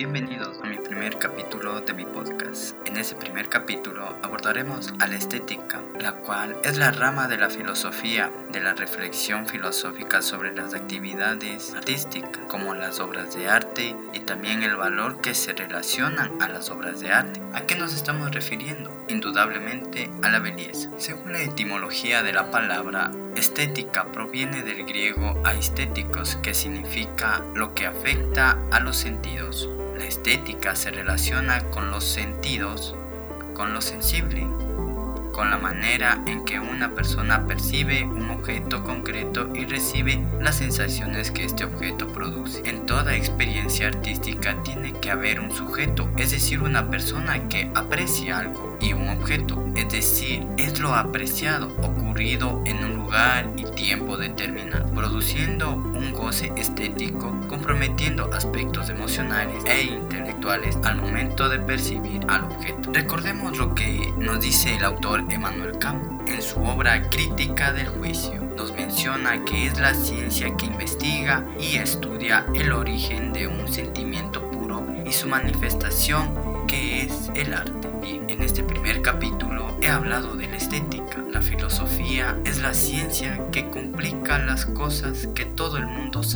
bienvenidos a mi primer capítulo de mi podcast. En ese primer capítulo abordaremos a la estética, la cual es la rama de la filosofía, de la reflexión filosófica sobre las actividades artísticas, como las obras de arte y también el valor que se relacionan a las obras de arte. ¿A qué nos estamos refiriendo? Indudablemente a la belleza. Según la etimología de la palabra, estética proviene del griego aestéticos, que significa lo que afecta a los sentidos. La estética se relaciona con los sentidos, con lo sensible, con la manera en que una persona percibe un objeto concreto y recibe las sensaciones que este objeto produce. En toda experiencia artística tiene que haber un sujeto, es decir, una persona que aprecia algo y un objeto, es decir, es lo apreciado ocurrido en un lugar y tiempo produciendo un goce estético, comprometiendo aspectos emocionales e intelectuales al momento de percibir al objeto. Recordemos lo que nos dice el autor Emmanuel Kant en su obra Crítica del Juicio. Nos menciona que es la ciencia que investiga y estudia el origen de un sentimiento puro y su manifestación que es el arte. Bien, en este primer capítulo hablado de la estética. La filosofía es la ciencia que complica las cosas que todo el mundo sabe.